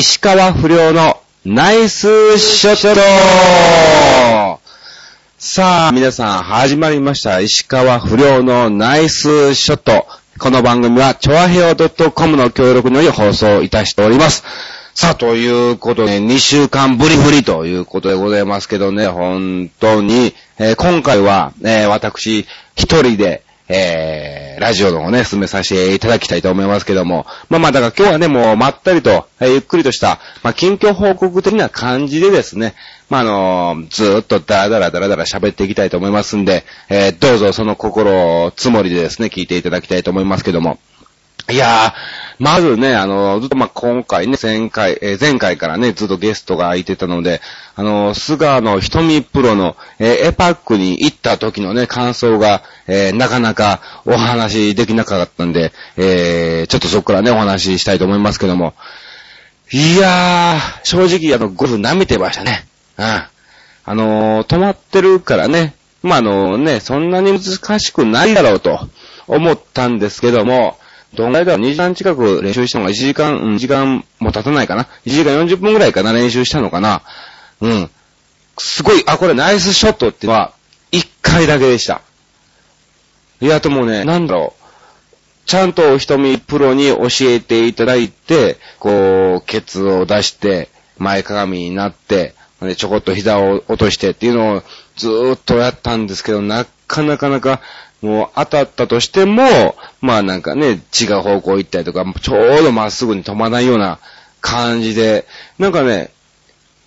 石川不良のナイスショットさあ、皆さん、始まりました。石川不良のナイスショット。この番組は、チョアヘオ .com の協力により放送いたしております。さあ、ということで、2週間ぶりぶりということでございますけどね、本当に、えー、今回は、えー、私、一人で、えー、ラジオの方ね、進めさせていただきたいと思いますけども、まあまあ、だから今日はね、もうまったりと、えー、ゆっくりとした、まあ、近況報告的な感じでですね、まあ、あのー、ずーっとダラダラダラダラ喋っていきたいと思いますんで、えー、どうぞその心をつもりでですね、聞いていただきたいと思いますけども、いやー、まずね、あの、ずっとま、今回ね、前回、えー、前回からね、ずっとゲストが空いてたので、あの、菅野瞳プロの、えー、エパックに行った時のね、感想が、えー、なかなかお話できなかったんで、え、ちょっとそこからね、お話ししたいと思いますけども。いやー、正直あの、ゴルフ舐めてましたね。うん。あの止まってるからね、まあ、あのね、そんなに難しくないだろうと思ったんですけども、どんぐらいだろう ?2 時間近く練習したのが1時間、1時間も経たないかな ?1 時間40分ぐらいかな？練習したのかな？うん。すごい、あ、これナイスショットっていうのは、1回だけでした。いや、ともね、なんだろう。ちゃんと瞳プロに教えていただいて、こう、ケツを出して、前かがみになって、で、ちょこっと膝を落としてっていうのをずーっとやったんですけど、なかなかなかもう当たったとしても、まあなんかね、違う方向行ったりとか、ちょうどまっすぐに止まないような感じで、なんかね、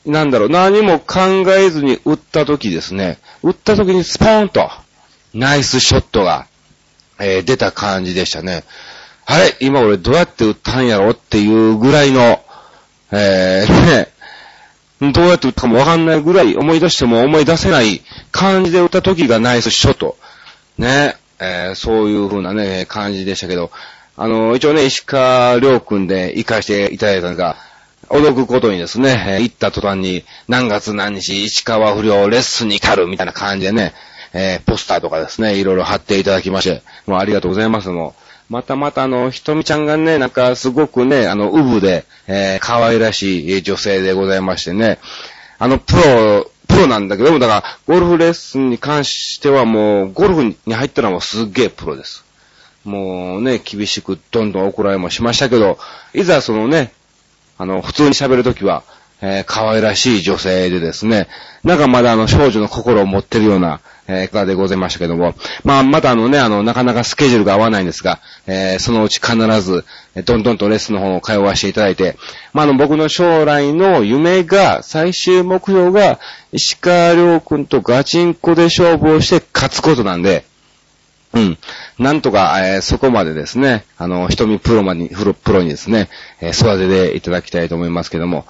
なんだろう、何も考えずに打った時ですね、打った時にスポーンと、ナイスショットが、えー、出た感じでしたね。あれ今俺どうやって打ったんやろっていうぐらいの、えー、ね、どうやって打ったかもわかんないぐらい思い出しても思い出せない感じで打った時がナイスショット。ね、えー、そういう風なね、感じでしたけど、あの、一応ね、石川良君で行かしていただいたのが、驚くことにですね、行った途端に、何月何日、石川不良レッスンに来るみたいな感じでね、えー、ポスターとかですね、いろいろ貼っていただきまして、もうありがとうございます。もう、またまたあの、ひとみちゃんがね、なんかすごくね、あの、ウブで、えー、可愛らしい女性でございましてね、あの、プロプロなんだけども、だから、ゴルフレッスンに関してはもう、ゴルフに入ったらもうすっげえプロです。もうね、厳しくどんどん怒られもしましたけど、いざそのね、あの、普通に喋るときは、えー、可愛らしい女性でですね、なんかまだあの少女の心を持ってるような、えー、方でございましたけども、まあ、まだあのね、あの、なかなかスケジュールが合わないんですが、えー、そのうち必ず、どんどんとレッスンの方を通わせていただいて、まあ、あの、僕の将来の夢が、最終目標が、石川良君とガチンコで勝負をして勝つことなんで、うん。なんとか、えー、そこまでですね、あの、瞳プロまに、プロにですね、えー、育てていただきたいと思いますけども、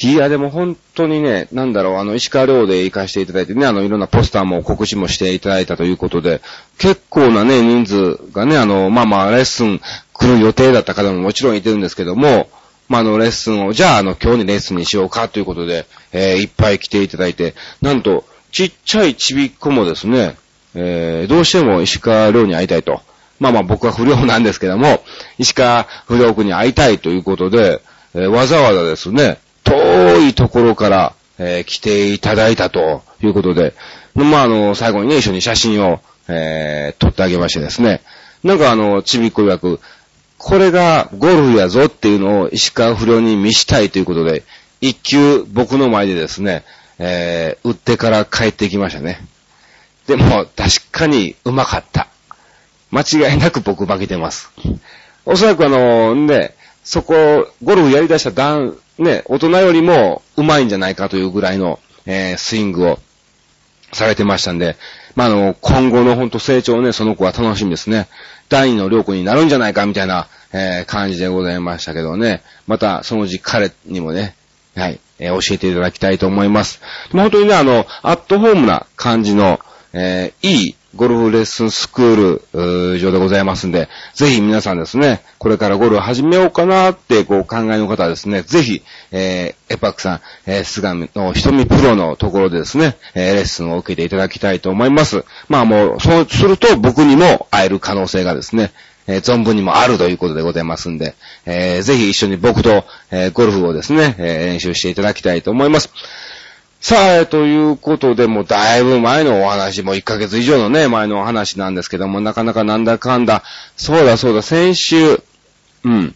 いや、でも本当にね、なんだろう、あの、石川寮で行かせていただいてね、あの、いろんなポスターも告知もしていただいたということで、結構なね、人数がね、あの、まあまあ、レッスン来る予定だった方ももちろんいてるんですけども、まあ、あの、レッスンを、じゃあ、あの、今日にレッスンにしようかということで、えー、いっぱい来ていただいて、なんと、ちっちゃいちびっこもですね、えー、どうしても石川寮に会いたいと。まあまあ僕は不良なんですけども、石川不良君に会いたいということで、えー、わざわざですね、遠いところから、えー、来ていただいたということで、まあ、あの、最後にね、一緒に写真を、えー、撮ってあげましてですね。なんかあの、ちびっこ曰く、これがゴルフやぞっていうのを石川不良に見したいということで、一球僕の前でですね、えー、打ってから帰ってきましたね。でも、確かにうまかった。間違いなく僕負けてます。おそらくあの、ね、そこ、ゴルフやり出した段、ね、大人よりも上手いんじゃないかというぐらいの、えー、スイングをされてましたんで、まあ、あの、今後のほんと成長をね、その子は楽しみですね。第二の良子になるんじゃないかみたいな、えー、感じでございましたけどね。また、そのうち彼にもね、はい、えー、教えていただきたいと思います。本当にね、あの、アットホームな感じの、えー、いいゴルフレッスンスクール上でございますんで、ぜひ皆さんですね、これからゴルフ始めようかなってこう考えの方はですね、ぜひ、えー、エパックさん、えー、菅の瞳プロのところでですね、えー、レッスンを受けていただきたいと思います。まあもう、そうすると僕にも会える可能性がですね、えー、存分にもあるということでございますんで、えー、ぜひ一緒に僕と、えー、ゴルフをですね、えー、練習していただきたいと思います。さあ、ということで、もうだいぶ前のお話、もう1ヶ月以上のね、前のお話なんですけども、なかなかなんだかんだ、そうだそうだ、先週、うん。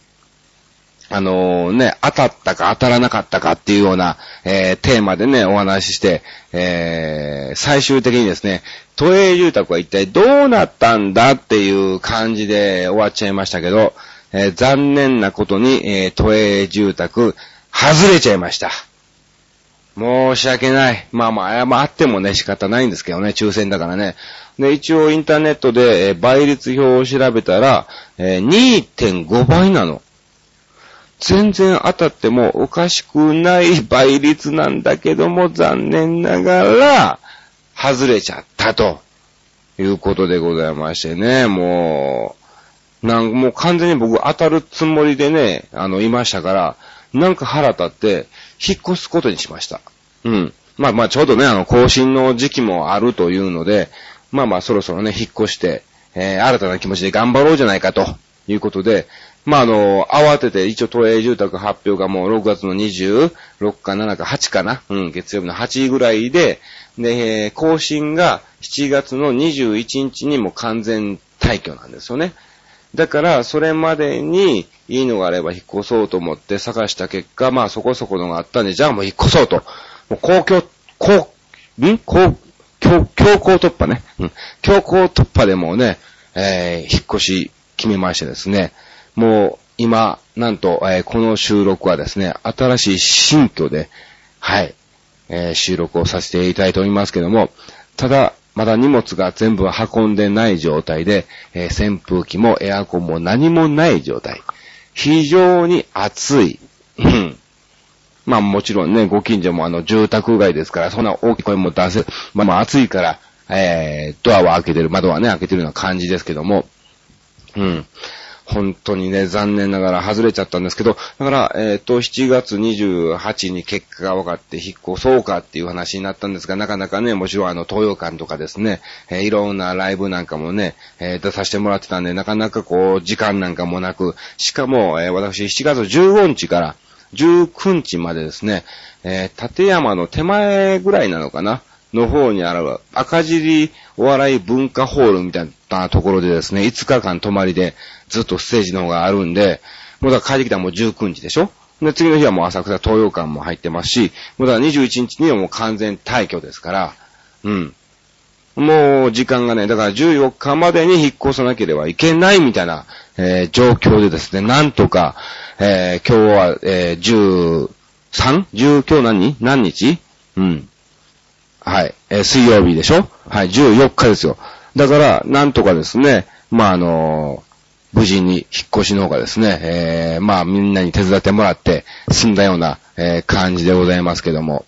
あのー、ね、当たったか当たらなかったかっていうような、えー、テーマでね、お話しして、えー、最終的にですね、都営住宅は一体どうなったんだっていう感じで終わっちゃいましたけど、えー、残念なことに、えー、都営住宅、外れちゃいました。申し訳ない。まあまあ、あってもね、仕方ないんですけどね、抽選だからね。で、一応インターネットで、え、倍率表を調べたら、え、2.5倍なの。全然当たってもおかしくない倍率なんだけども、残念ながら、外れちゃったと。いうことでございましてね、もう、なんもう完全に僕当たるつもりでね、あの、いましたから、なんか腹立って、引っ越すことにしました。うん。まあまあちょうどね、あの、更新の時期もあるというので、まあまあそろそろね、引っ越して、えー、新たな気持ちで頑張ろうじゃないかということで、まああの、慌てて一応都営住宅発表がもう6月の26か7か8かな、うん、月曜日の8ぐらいで、で、えー、更新が7月の21日にも完全退去なんですよね。だから、それまでにいいのがあれば引っ越そうと思って探した結果、まあそこそこのがあったんで、じゃあもう引っ越そうと。もう公共、公、ん？公、強、強行突破ね。うん。強行突破でもうね、えー、引っ越し決めましてですね。もう、今、なんと、えー、この収録はですね、新しい新居で、はい、えー、収録をさせていただいておりますけども、ただ、まだ荷物が全部運んでない状態で、えー、扇風機もエアコンも何もない状態。非常に暑い。まあもちろんね、ご近所もあの住宅街ですから、そんな大きい声も出せ、まあまあ暑いから、えー、ドアは開けてる、窓はね、開けてるような感じですけども、うん。本当にね、残念ながら外れちゃったんですけど、だから、えっ、ー、と、7月28に結果が分かって引っ越そうかっていう話になったんですが、なかなかね、もちろんあの、東洋館とかですね、えー、いろんなライブなんかもね、えー、出させてもらってたんで、なかなかこう、時間なんかもなく、しかも、え私7月15日から19日までですね、え立山の手前ぐらいなのかな、の方にある赤尻お笑い文化ホールみたいなところでですね、5日間泊まりでずっとステージの方があるんで、もうだから帰ってきたらもう19日でしょ？で、次の日はもう浅草東洋館も入ってますし、もうだから21日にはもう完全退去ですから、うん。もう時間がね、だから14日までに引っ越さなければいけないみたいな、えー、状況でですね、なんとか、えー、今日は、えー、13?10 今日何？何日？うん。はい。えー、水曜日でしょ？はい、14日ですよ。だから、なんとかですね、まあ、あの、無事に引っ越しの方がですね、えー、まあ、みんなに手伝ってもらって済んだような、えー、感じでございますけども。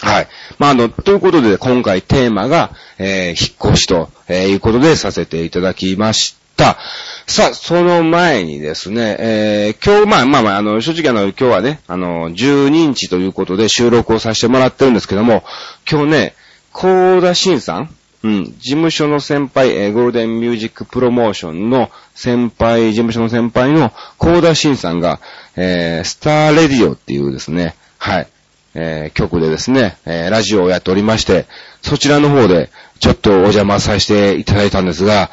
はい。まあ、あの、ということで、今回テーマが、えー、引っ越しと、えー、いうことでさせていただきました。さあ、その前にですね、えー、今日、まあまあまあ、あの、正直あの、今日はね、あの、12日ということで収録をさせてもらってるんですけども、今日ね、高田新さん、うん、事務所の先輩、えー、ゴールデンミュージックプロモーションの先輩、事務所の先輩の高田新さんが、えー、スターレディオっていうですね、はい、えー、曲でですね、えー、ラジオをやっておりまして、そちらの方でちょっとお邪魔させていただいたんですが、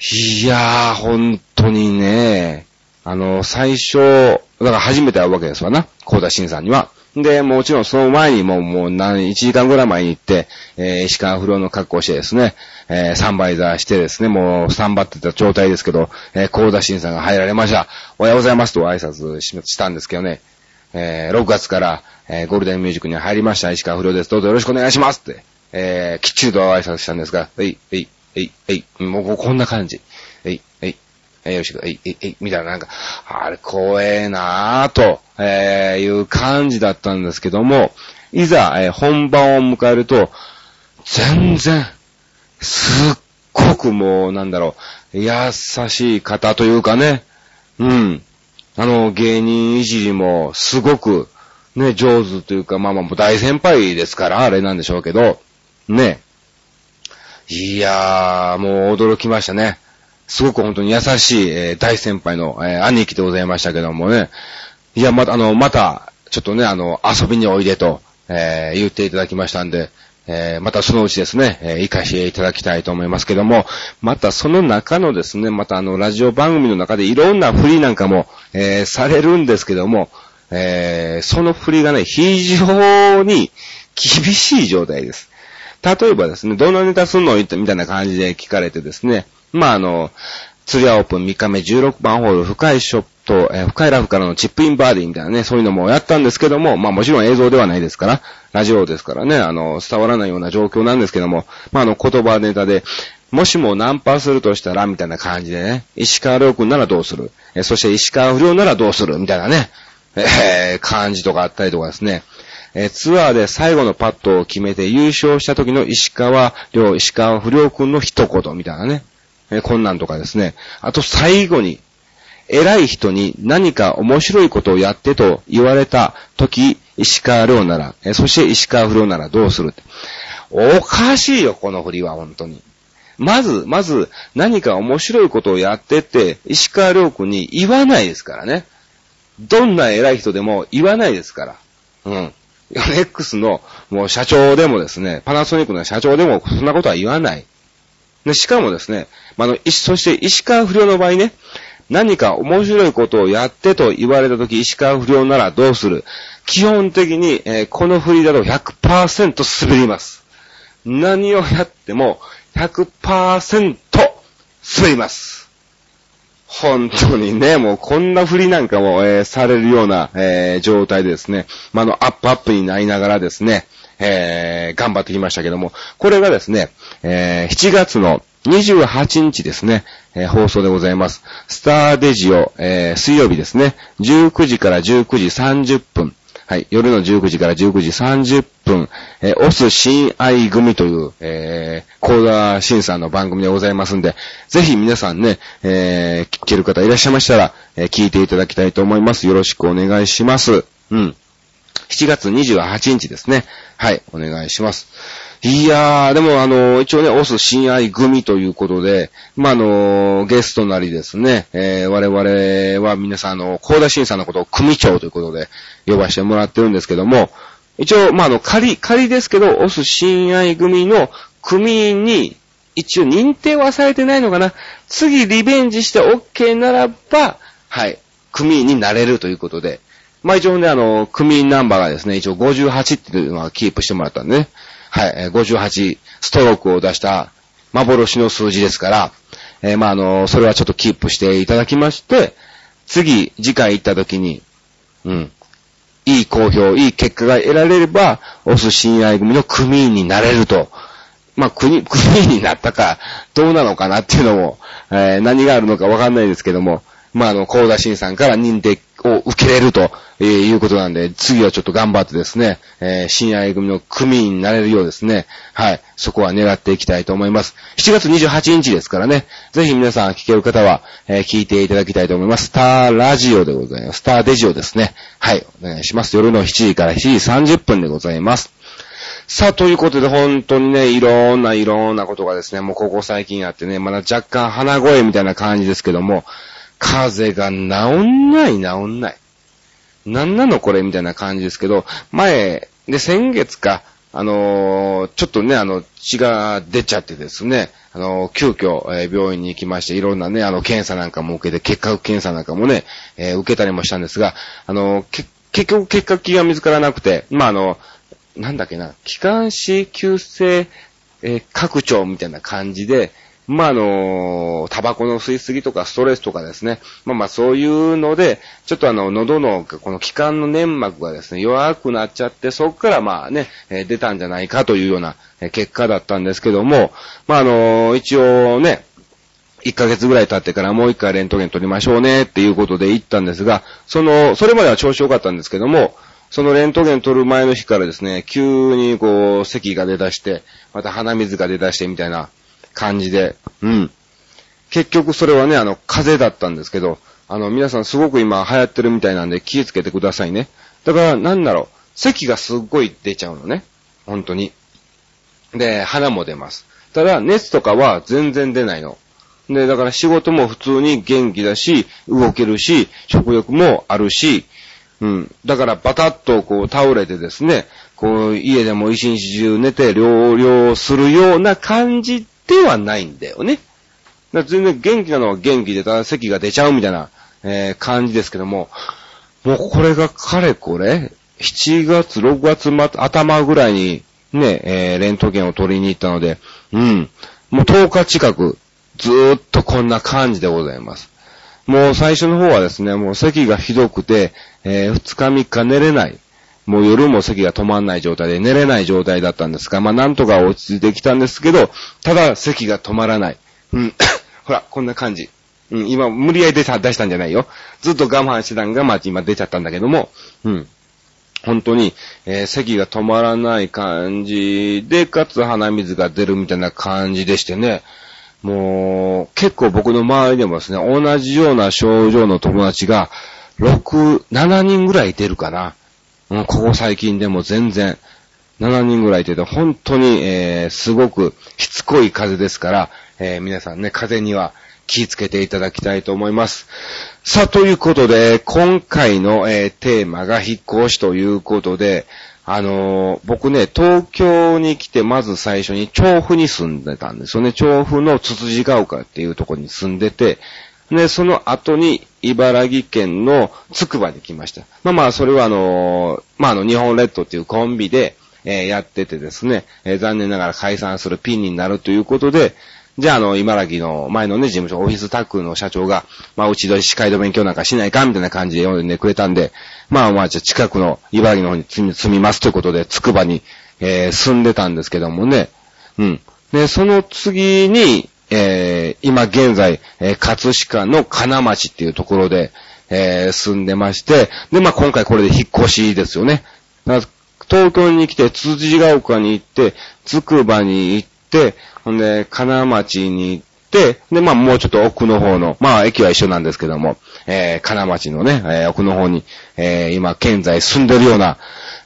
いやー、本当にね、あの、最初、だから初めて会うわけですわな、高田新さんには。で、もちろんその前にももう何、1時間ぐらい前に行って、えー、石川不良の格好をしてですね、えー、サンバイザーしてですね、もうスタンバってた状態ですけど、えー、高田新さんが入られました。おはようございますと挨拶したんですけどね、えー、6月から、えー、ゴールデンミュージックに入りました石川不良です。どうぞよろしくお願いしますって、えー、きっちりと挨拶したんですが、えい、えい、えい、えい、もうこんな感じ。えい、えい、えい、よし、え、え、え、みたいななんか、あれ怖えなぁと、えー、いう感じだったんですけども、いざ、えー、本番を迎えると、全然、すっごくもう、なんだろう、優しい方というかね、うん。あの、芸人いじりも、すごく、ね、上手というか、まあまあ、大先輩ですから、あれなんでしょうけど、ね。いやー、もう驚きましたね。すごく本当に優しい、えー、大先輩の、えー、兄貴でございましたけどもね。いや、また、あの、また、ちょっとね、あの、遊びにおいでと、えー、言っていただきましたんで、えー、またそのうちですね、えー、行かしていただきたいと思いますけども、またその中のですね、またあの、ラジオ番組の中でいろんな振りなんかも、えー、されるんですけども、えー、その振りがね、非常に厳しい状態です。例えばですね、どんなネタすんの？みたいな感じで聞かれてですね、まあ、あの、釣りアオープン3日目16番ホール深いショット、えー、深いラフからのチップインバーディーみたいなね、そういうのもやったんですけども、まあもちろん映像ではないですから、ラジオですからね、あの、伝わらないような状況なんですけども、まああの、言葉ネタで、もしもナンパするとしたら、みたいな感じでね、石川良君ならどうする？えー、そして石川不良ならどうする？みたいなね、えー、感じとかあったりとかですね。え、ツアーで最後のパットを決めて優勝した時の石川良、石川不良君の一言みたいなね。えー、こんなんとかですね。あと最後に、偉い人に何か面白いことをやってと言われた時、石川良なら、え、そして石川不良ならどうするおかしいよ、この振りは、本当に。まず、まず、何か面白いことをやってって、石川良君に言わないですからね。どんな偉い人でも言わないですから。うん。ヨネックスの、もう社長でもですね、パナソニックの社長でもそんなことは言わない。で、しかもですね、あの、そして石川不良の場合ね、何か面白いことをやってと言われたとき、石川不良ならどうする？基本的に、えー、この振りだと100%滑ります。何をやっても100%滑ります。本当にね、もうこんな振りなんかも、えー、されるような、えー、状態でですね、まあ、の、アップアップになりながらですね、えー、頑張ってきましたけども、これがですね、えー、7月の28日ですね、えー、放送でございます。スターデジオ、えー、水曜日ですね、19時から19時30分、はい。夜の19時から19時30分、えー、オス新愛組という、えー、コーダー審査の番組でございますんで、ぜひ皆さんね、えー、聞ける方いらっしゃいましたら、えー、聞いていただきたいと思います。よろしくお願いします。うん。7月28日ですね。はい、お願いします。いやー、でもあの、一応ね、オス親愛組ということで、まあ、あの、ゲストなりですね、えー、我々は皆さん、あの、高田審査のことを組長ということで呼ばせてもらってるんですけども、一応、まあ、あの、仮、仮ですけど、オス親愛組の組員に、一応認定はされてないのかな。次リベンジして OK ならば、はい、組員になれるということで、まあ一応ね、あの、組員ナンバーがですね、一応58っていうのはキープしてもらったんでね。はい、58ストロークを出した幻の数字ですから、えー、まあ、あの、それはちょっとキープしていただきまして、次、次回行った時に、うん、いい好評、いい結果が得られれば、オス親愛組の組員になれると。まあ、組、組員になったか、どうなのかなっていうのも、えー、何があるのかわかんないですけども、まあ、あの、高田新さんから認定を受けれるとえ、いうことなんで、次はちょっと頑張ってですね、えー、新愛組の組員になれるようですね、はい、そこは狙っていきたいと思います。7月28日ですからね、ぜひ皆さん聞ける方は、えー、聞いていただきたいと思います。スターラジオでございます。スターデジオですね。はい、お願いします。夜の7時から7時30分でございます。さあ、ということで、本当にね、いろんないろんなことがですね、もうここ最近あってね、まだ若干鼻声みたいな感じですけども、風が治んない治んない。なんなのこれみたいな感じですけど、前、で、先月か、あのー、ちょっとね、あの、血が出ちゃってですね、あのー、急遽、えー、病院に行きまして、いろんなね、あの、検査なんかも受けて、結核検査なんかもね、え受けたりもしたんですが、あの結局、結核気が見つからなくて、まあ、あの、なんだっけな、気管支急性、え拡張みたいな感じで、まあ、あの、タバコの吸いすぎとかストレスとかですね。まあまあそういうので、ちょっとあの、喉の、この気管の粘膜がですね、弱くなっちゃって、そこからまあね、え出たんじゃないかというような結果だったんですけども、まああの、一応ね、1ヶ月ぐらい経ってからもう一回レントゲン取りましょうねっていうことで行ったんですが、その、それまでは調子良かったんですけども、そのレントゲン取る前の日からですね、急にこう、咳が出だして、また鼻水が出だしてみたいな、感じで、うん。結局それはね、あの、風邪だったんですけど、あの、皆さんすごく今流行ってるみたいなんで気をつけてくださいね。だから、なんだろう、咳がすっごい出ちゃうのね。本当に。で、鼻も出ます。ただ、熱とかは全然出ないの。で、だから仕事も普通に元気だし、動けるし、食欲もあるし、うん。だからバタッとこう倒れてですね、こう家でも一日中寝て療養するような感じではないんだよね。だ全然元気なのは元気で、ただ咳が出ちゃうみたいな、えー、感じですけども、もうこれがかれこれ、7月、6月頭ぐらいにね、えー、レントゲンを取りに行ったので、うん。もう10日近く、ずーっとこんな感じでございます。もう最初の方はですね、もう咳がひどくて、えー、2日3日寝れない。もう夜も咳が止まんない状態で寝れない状態だったんですが、まあなんとか落ち着いてきたんですけど、ただ咳が止まらない。うん。ほら、こんな感じ。うん、今、無理やり出した出したんじゃないよ。ずっと我慢してたんが、まあ今出ちゃったんだけども、うん。本当に、えー、咳が止まらない感じで、かつ鼻水が出るみたいな感じでしてね、もう、結構僕の周りでもですね、同じような症状の友達が、6、7人ぐらいいてるかな。うん、ここ最近でも全然、7人ぐらいいてて、本当に、えー、すごくしつこい風ですから、えー、皆さんね、風には気をつけていただきたいと思います。さあ、ということで、今回の、えー、テーマが引っ越しということで、あのー、僕ね、東京に来てまず最初に調布に住んでたんですよね。調布のつつじが丘っていうとこに住んでて、で、その後に茨城県のつくばに来ました。まあまあ、それはあの、まああの、日本列島っていうコンビで、えー、やっててですね、えー、残念ながら解散するピンになるということで、じゃあ、あの、茨城の前のね、事務所、オフィスタックの社長が、まあ、うちで司会の勉強なんかしないかみたいな感じで読んでくれたんで、まあまあ、じゃあ近くの茨城の方に住み住みますということで、つくばに、えー、住んでたんですけどもね。うん。で、その次に、えー、今現在、えー、葛飾の金町っていうところで、えー、住んでまして、で、まあ今回これで引っ越しですよね。東京に来て、辻ヶ丘に行って、つくばに行って、ほんで、金町に行って、で、まあもうちょっと奥の方の、まあ駅は一緒なんですけども、えー、金町のね、えー、奥の方に、えー、今現在住んでるような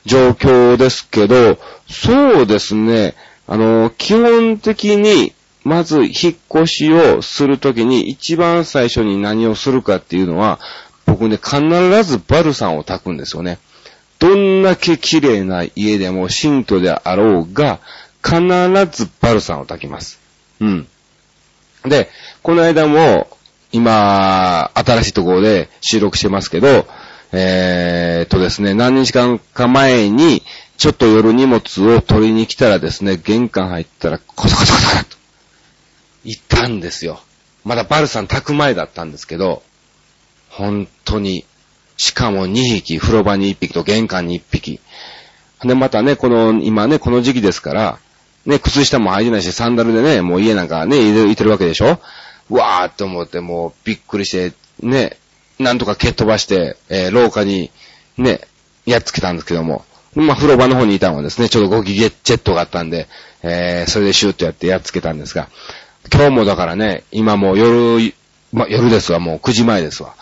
状況ですけど、そうですね、あの、基本的に、まず引っ越しをするときに一番最初に何をするかっていうのは、僕ね、必ずバルサンを炊くんですよね。どんだけ綺麗な家でも新居であろうが、必ずバルサンを炊きます。うん。で、この間も、今、新しいところで収録してますけど、えー、とですね、何日間か前に、ちょっと夜荷物を取りに来たらですね、玄関入ったら、コソコソコソ、行ったんですよ。まだバルサン炊く前だったんですけど、本当に、しかも2匹、風呂場に1匹と玄関に1匹。で、またね、この、今ね、この時期ですから、ね、靴下も履いてないし、サンダルでね、もう家なんかね、いてるわけでしょ？わーって思って、もうびっくりして、ね、なんとか蹴っ飛ばして、えー、廊下に、ね、やっつけたんですけども、まあ、風呂場の方にいたのはですね、ちょうどゴキゲジェットがあったんで、えー、それでシューッとやってやっつけたんですが、今日もだからね、今もう夜、ま、夜ですわ、もう9時前ですわ。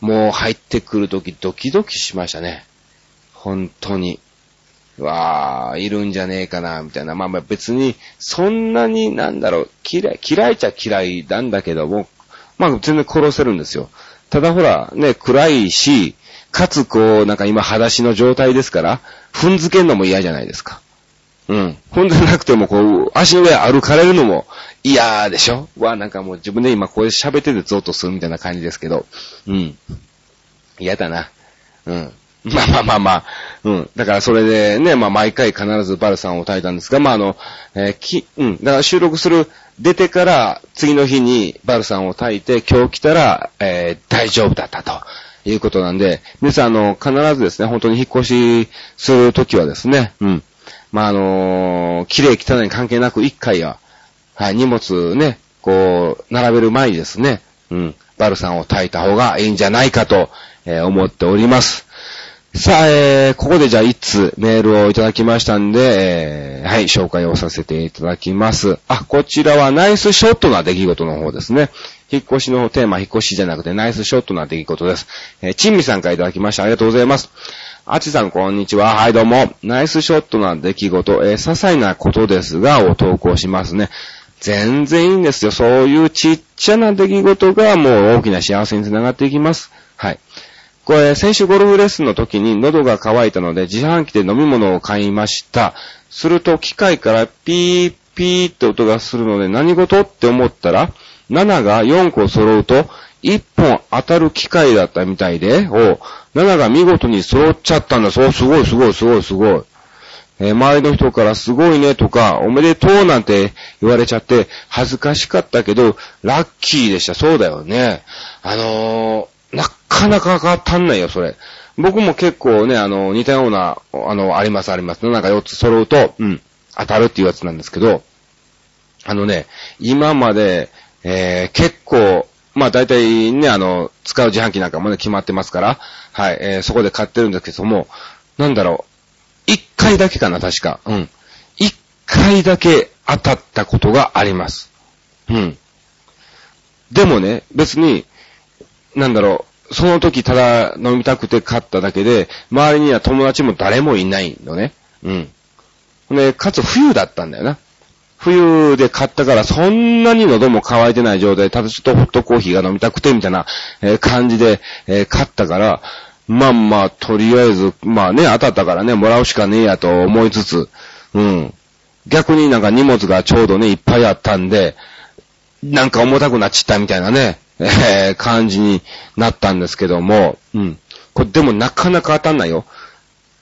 もう入ってくるときドキドキしましたね。本当に。わー、いるんじゃねえかな、みたいな。まあまあ別に、そんなになんだろう、嫌い、嫌いちゃ嫌いなんだけども、まあ全然殺せるんですよ。ただほら、ね、暗いし、かつこう、なんか今裸足の状態ですから、踏んづけんのも嫌じゃないですか。うん。踏んでなくてもこう、足の上歩かれるのも嫌でしょ？わ、なんかもう自分で今こう喋っててゾッとするみたいな感じですけど、うん。嫌だな。うん。まあまあまあまあ、うん。だからそれでね、まあ毎回必ずバルさんを炊いたんですが、まああの、えー、き、うん。だから収録する、出てから次の日にバルさんを炊いて、今日来たら、えー、大丈夫だったと。いうことなんで、皆さん、あの、必ずですね、本当に引っ越しするときはですね、うん。まあ、あのー、綺麗汚い関係なく一回は、はい、荷物ね、こう、並べる前にですね、うん、バルさんを炊いた方がいいんじゃないかと、えー、思っております。さあ、えー、ここでじゃあ一通メールをいただきましたんで、えー、はい、紹介をさせていただきます。あ、こちらはナイスショットな出来事の方ですね。引っ越しのテーマ、引っ越しじゃなくてナイスショットな出来事です。えー、チンミさんからいただきました。ありがとうございます。あちさん、こんにちは。はい、どうも。ナイスショットな出来事、えー、些細なことですが、を投稿しますね。全然いいんですよ。そういうちっちゃな出来事がもう大きな幸せにつながっていきます。はい。これ、先週ゴルフレッスンの時に喉が渇いたので自販機で飲み物を買いました。すると機械からピーピーって音がするので何事って思ったら、7が4個揃うと1本当たる機械だったみたいで、お7が見事に揃っちゃったんだ。そう、すごいすごいすごいすごい。えー、周りの人からすごいねとか、おめでとうなんて言われちゃって恥ずかしかったけど、ラッキーでした。そうだよね。あのー、なかなか当たんないよ、それ。僕も結構ね、あの、似たような、あの、ありますあります。なんか4つ揃うと、うん、当たるっていうやつなんですけど、あのね、今まで、えー、結構、まあ大体ね、あの、使う自販機なんかもね、決まってますから、はい、えー、そこで買ってるんですけども、なんだろう、一回だけかな、確か。うん。一回だけ当たったことがあります。うん。でもね、別に、なんだろう、その時ただ飲みたくて買っただけで、周りには友達も誰もいないのね。うん。で、かつ冬だったんだよな。冬で買ったからそんなに喉も渇いてない状態、ただちょっとホットコーヒーが飲みたくてみたいな、感じで、買ったから、まあまあ、とりあえず、まあね、当たったからね、もらうしかねえやと思いつつ、うん。逆になんか荷物がちょうどね、いっぱいあったんで、なんか重たくなっちったみたいなね、えー、感じになったんですけども、うん。これでもなかなか当たんないよ。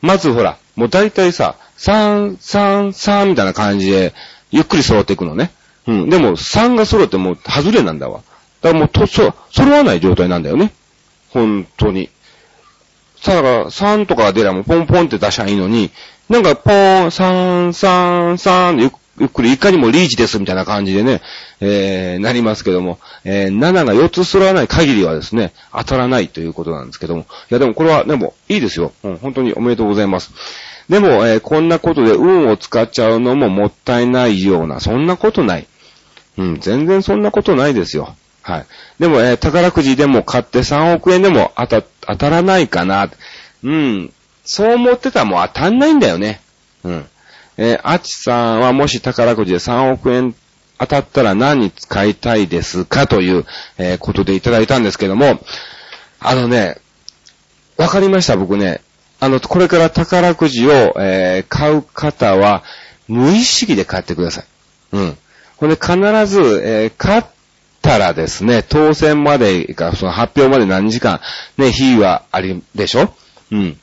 まずほら、もう大体さ、3、3、3みたいな感じで、ゆっくり揃っていくのね。うん。でも3が揃ってもう外れなんだわ。だからもうと、そ、揃わない状態なんだよね。本当に。さあ、だから3とか出ればもうポンポンって出しゃいいのに、なんかポーン、3、3、3ゆっゆっくりいかにもリーチですみたいな感じでね、えー、なりますけども、えー、7が4つ揃わない限りはですね、当たらないということなんですけども。いやでもこれは、でも、いいですよ。うん、本当におめでとうございます。でも、えー、こんなことで運を使っちゃうのももったいないような、そんなことない。うん、全然そんなことないですよ。はい。でも、えー、宝くじでも買って3億円でも当た、当たらないかな。うん、そう思ってたらもう当たんないんだよね。うん。えー、あちさんはもし宝くじで3億円当たったら何に使いたいですかという、えー、ことでいただいたんですけども、あのね、わかりました、僕ね。あの、これから宝くじを、えー、買う方は、無意識で買ってください。うん。これ必ず、えー、買ったらですね、当選までか、その発表まで何時間、ね、日はあり、でしょ？うん。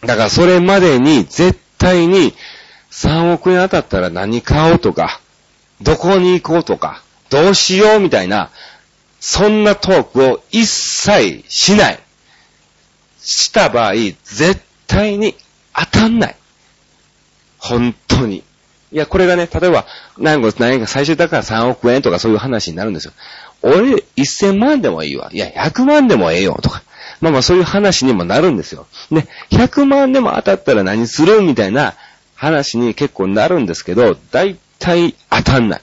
だからそれまでに絶対に3億円当たったら何買おうとか、どこに行こうとか、どうしようみたいな、そんなトークを一切しない。した場合、絶対に当たんない。本当に。いや、これがね、例えば、何個、何円か最終だから3億円とかそういう話になるんですよ。俺、1000万でもいいわ。いや、100万でもええよ、とか。まあまあ、そういう話にもなるんですよ。ね、100万でも当たったら何するみたいな話に結構なるんですけど、大体当たんない。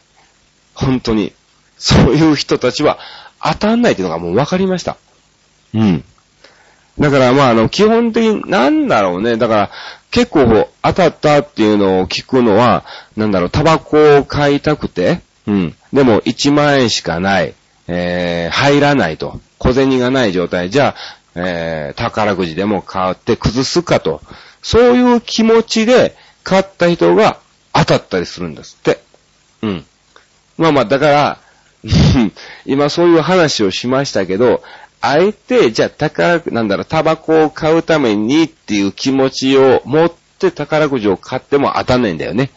本当に。そういう人たちは当たんないっていうのがもう分かりました。うん。だからまああの、基本的になんだろうね。だから結構当たったっていうのを聞くのは、なんだろう、タバコを買いたくて、うん。でも1万円しかない。えー、入らないと。小銭がない状態。じゃ、えー、宝くじでも買って崩すかと。そういう気持ちで、買った人が当たったりするんですって。うん。まあまあ、だから、今そういう話をしましたけど、あえて、じゃあ宝く、なんだろう、タバコを買うためにっていう気持ちを持って宝くじを買っても当たんないんだよね。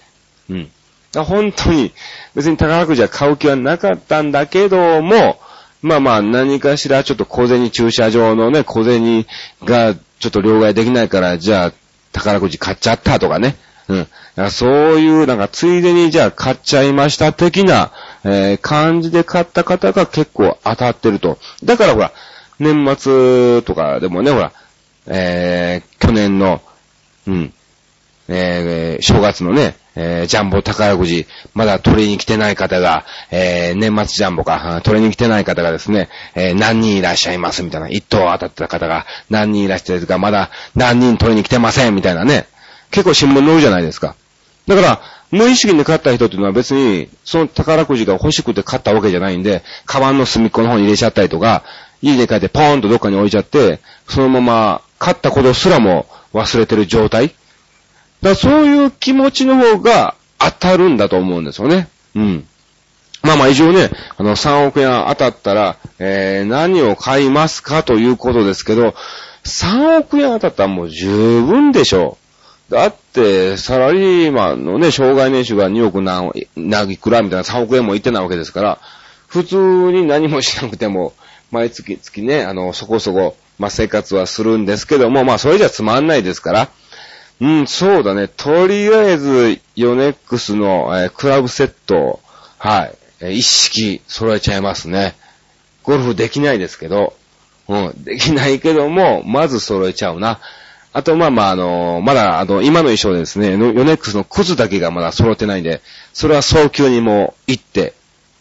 うん。本当に、別に宝くじは買う気はなかったんだけども、まあまあ何かしらちょっと小銭駐車場のね、小銭がちょっと両替できないから、じゃあ宝くじ買っちゃったとかね。うん。そういう、なんか、ついでにじゃあ買っちゃいました的な、えー、感じで買った方が結構当たってると。だからほら、年末とかでもね、ほら、えー、去年の、うん、えー、正月のね、えー、ジャンボ宝くじ、まだ取りに来てない方が、えー、年末ジャンボか、取りに来てない方がですね、えー、何人いらっしゃいますみたいな、一等当たった方が何人いらっしゃるか、まだ何人取りに来てませんみたいなね、結構新聞載るじゃないですか。だから、無意識に買った人っていうのは別に、その宝くじが欲しくて買ったわけじゃないんで、カバンの隅っこの方に入れちゃったりとか、家で帰ってポーンとどっかに置いちゃって、そのまま買ったことすらも忘れてる状態だそういう気持ちの方が当たるんだと思うんですよね。うん。まあまあ一応ね、あの3億円当たったら、えー、何を買いますかということですけど、3億円当たったらもう十分でしょう。だって、サラリーマンのね、障害年収が2億何、何いくらみたいな3億円もいってないわけですから、普通に何もしなくても、毎月月ね、あの、そこそこ、まあ生活はするんですけども、まあそれじゃつまんないですから、うん、そうだね。とりあえず、ヨネックスの、えー、クラブセットはい、えー、一式揃えちゃいますね。ゴルフできないですけど、うん、できないけども、まず揃えちゃうな。あと、まあまあ、あのー、まだ、あの、今の衣装ですね、ヨネックスの靴だけがまだ揃ってないんで、それは早急にもう行って、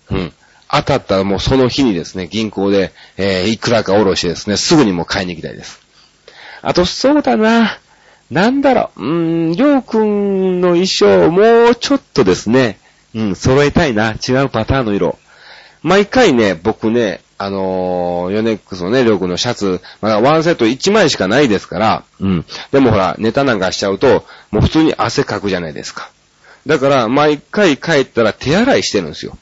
うん。当たったらもうその日にですね、銀行で、えー、いくらか下ろしてですね、すぐにもう買いに行きたいです。あと、そうだな。なんだろう、うーん、りょうくんの衣装を、もうちょっとですね、うん、揃えたいな。違うパターンの色。毎回ね、僕ね、あのー、ヨネックスのね、りょうくんのシャツ、まだワンセット1枚しかないですから、うん。でもほら、ネタなんかしちゃうと、もう普通に汗かくじゃないですか。だから、毎回帰ったら手洗いしてるんですよ。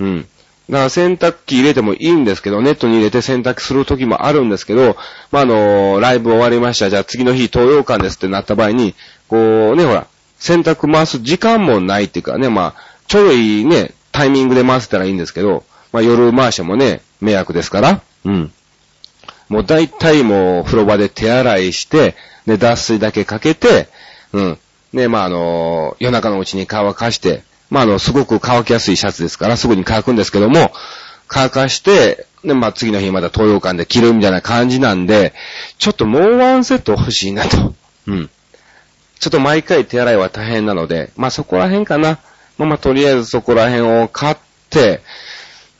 うん。だから洗濯機入れてもいいんですけど、ネットに入れて洗濯する時もあるんですけど、まあ、あの、ライブ終わりました。じゃあ次の日東洋館ですってなった場合に、こうね、ほら、洗濯回す時間もないっていうかね、まあ、ちょうどいいね、タイミングで回せたらいいんですけど、まあ、夜回してもね、迷惑ですから、うん。もう大体もう風呂場で手洗いして、で、脱水だけかけて、うん。ね、まあ、あの、夜中のうちに乾かして、まあ、あの、すごく乾きやすいシャツですから、すぐに乾くんですけども、乾かして、で、まあ、次の日また東洋館で着るみたいな感じなんで、ちょっともうワンセット欲しいなと。うん。ちょっと毎回手洗いは大変なので、まあ、そこら辺かな。まあ、まあ、とりあえずそこら辺を買って、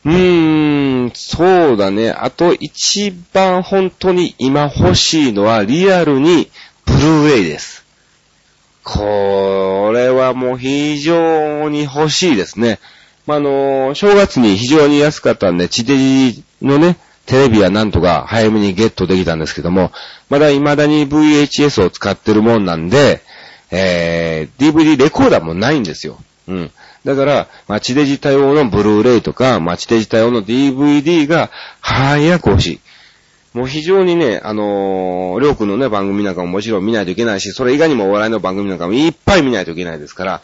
うーん、そうだね。あと一番本当に今欲しいのはリアルにブルーレイです。これはもう非常に欲しいですね。まあ、あの、正月に非常に安かったんで、地デジのね、テレビはなんとか早めにゲットできたんですけども、まだ未だに VHS を使ってるもんなんで、えー、DVD レコーダーもないんですよ。うん。だから、まあ、地デジ対応のブルーレイとか、まあ、地デジ対応の DVD が早く欲しい。もう非常にね、あのー、りょうくんのね、番組なんかももちろん見ないといけないし、それ以外にもお笑いの番組なんかもいっぱい見ないといけないですから、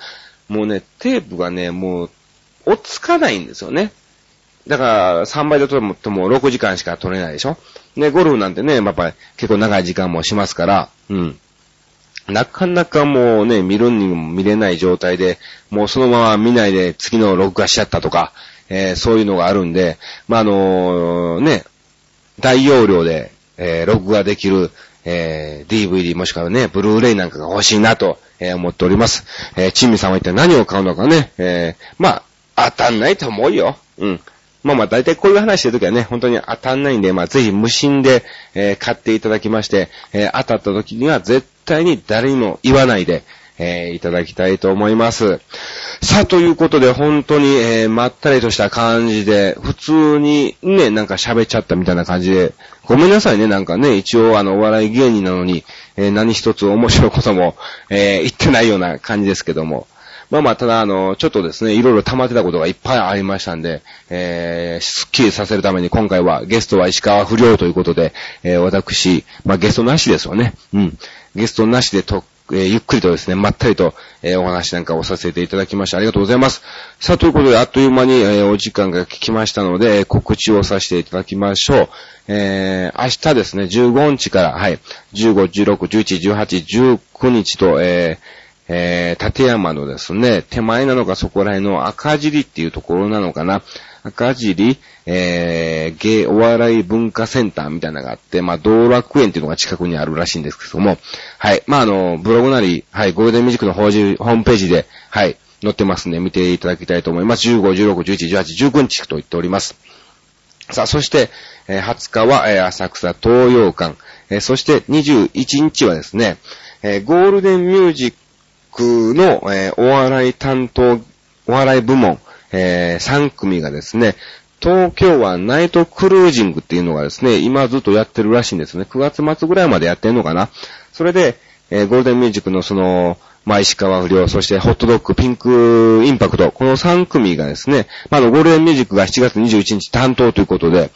もうね、テープがね、もう、落ち着かないんですよね。だから、3倍で撮っても6時間しか撮れないでしょね、ゴルフなんてね、やっぱり結構長い時間もしますから、うん。なかなかもうね、見るにも見れない状態で、もうそのまま見ないで次の録画しちゃったとか、えー、そういうのがあるんで、まあ、あのー、ね、大容量で、えー、録画できる、えー、DVD もしくはね、ブルーレイなんかが欲しいなと、えー、思っております。えー、チンミさんは一体何を買うのかね、えー、まあ、当たんないと思うよ。うん。まあまあ大体こういう話してるときはね、本当に当たんないんで、まあぜひ無心で、えー、買っていただきまして、えー、当たった時には絶対に誰にも言わないで、えー、いただきたいと思います。さあ、ということで、本当に、えー、まったりとした感じで、普通にね、なんか喋っちゃったみたいな感じで、ごめんなさいね、なんかね、一応あの、お笑い芸人なのに、えー、何一つ面白いことも、えー、言ってないような感じですけども。まあまあ、ただあの、ちょっとですね、いろいろ溜まってたことがいっぱいありましたんで、えー、スッキリさせるために今回はゲストは石川不良ということで、えー、私、まあゲストなしですよね。うん。ゲストなしでとえ、ゆっくりとですね、まったりと、え、お話なんかをさせていただきましてありがとうございます。さあ、ということで、あっという間に、え、お時間が来ましたので、告知をさせていただきましょう。えー、明日ですね、15日から、はい、15、16、11、18、19日と、えー、えー、立山のですね、手前なのかそこら辺の赤尻っていうところなのかな。赤尻、えー、芸お笑い文化センターみたいなのがあって、まあ、道楽園っていうのが近くにあるらしいんですけども、はい。まあ、あの、ブログなり、はい、ゴールデンミュージックのホームページで、はい、載ってますんで、見ていただきたいと思います。15、16、11、18、19日と言っております。さあ、そして、えー、20日は、えー、浅草東洋館、えー、そして21日はですね、えー、ゴールデンミュージックの、えー、お笑い担当、お笑い部門、えー、3組がですね、東京湾ナイトクルージングっていうのがですね、今ずっとやってるらしいんですね。9月末ぐらいまでやってんのかな。それで、えー、ゴールデンミュージックのその、まあ、石川不良、そしてホットドッグ、ピンクインパクト、この3組がですね、まあ、の、ゴールデンミュージックが7月21日担当ということで、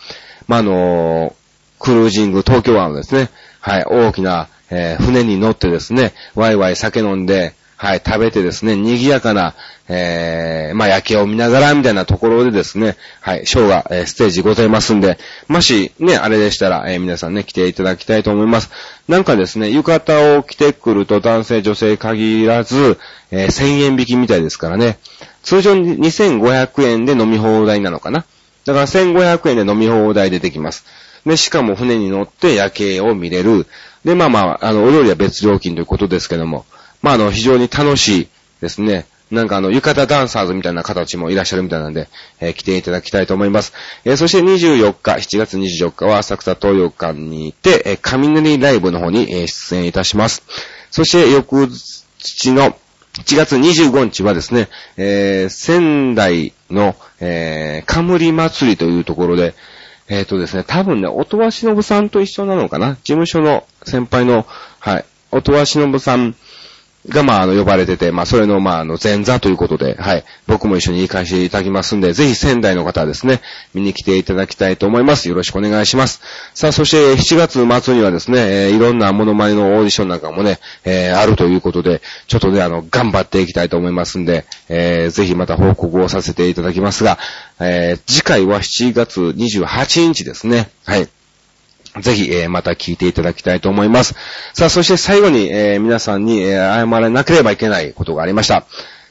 まあ、の、クルージング、東京湾をですね、はい、大きな、えー、船に乗ってですね、ワイワイ酒飲んで、はい、食べてですね、賑やかな、えー、まあ、夜景を見ながらみたいなところでですね、はい、ショーが、えー、ステージございますんで、もし、ね、あれでしたら、えー、皆さんね、来ていただきたいと思います。なんかですね、浴衣を着てくると男性、女性限らず、えー、1000円引きみたいですからね。通常2500円で飲み放題なのかな。だから1500円で飲み放題出てきます。で、しかも船に乗って夜景を見れる。で、まあまあ、あの、お料理は別料金ということですけども、まあ、あの、非常に楽しいですね。なんかあの、浴衣ダンサーズみたいな形もいらっしゃるみたいなんで、えー、来ていただきたいと思います。えー、そして24日、7月24日は浅草東洋館に行って、えー、雷ライブの方に、え出演いたします。そして翌日の7月25日はですね、え仙台の、えー、冠祭りというところで、えっ、とですね、多分ね、音羽忍さんと一緒なのかな？事務所の先輩の、はい、音羽忍さんが、まあ、あの、呼ばれてて、まあ、それの、まあ、あの、前座ということで、はい。僕も一緒に行かせていただきますんで、ぜひ仙台の方はですね、見に来ていただきたいと思います。よろしくお願いします。さあ、そして7月末にはですね、えー、いろんなモノマネのオーディションなんかもね、えー、あるということで、ちょっとね、あの、頑張っていきたいと思いますんで、えー、ぜひまた報告をさせていただきますが、えー、次回は7月28日ですね。はい。ぜひ、えー、また聞いていただきたいと思います。さあ、そして最後に、えー、皆さんに、えー、謝らなければいけないことがありました。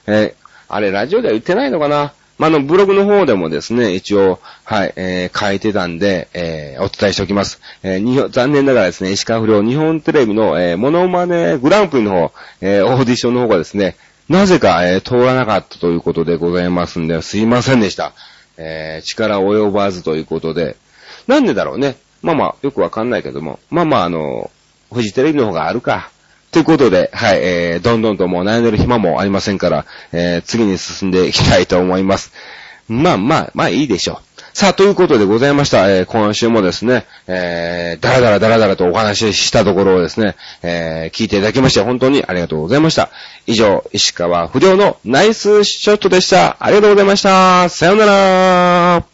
えあれ、ラジオでは言ってないのかな？まあ、の、ブログの方でもですね、一応、はい、えー、書いてたんで、えー、お伝えしておきます。えー、残念ながらですね、石川不良日本テレビの、えー、モノマネグランプリの方、えー、オーディションの方がですね、なぜか、えー、通らなかったということでございますんで、すいませんでした。えー、力及ばずということで、なんでだろうね。まあまあ、よくわかんないけども、まあまあ、あの、フジテレビの方があるか。ということで、はい、えー、どんどんともう悩んでる暇もありませんから、えー、次に進んでいきたいと思います。まあまあ、まあいいでしょう。さあ、ということでございました。えー、今週もですね、えー、だらだらだらだらとお話ししたところをですね、えー、聞いていただきまして本当にありがとうございました。以上、石川不良のナイスショットでした。ありがとうございました。さよなら。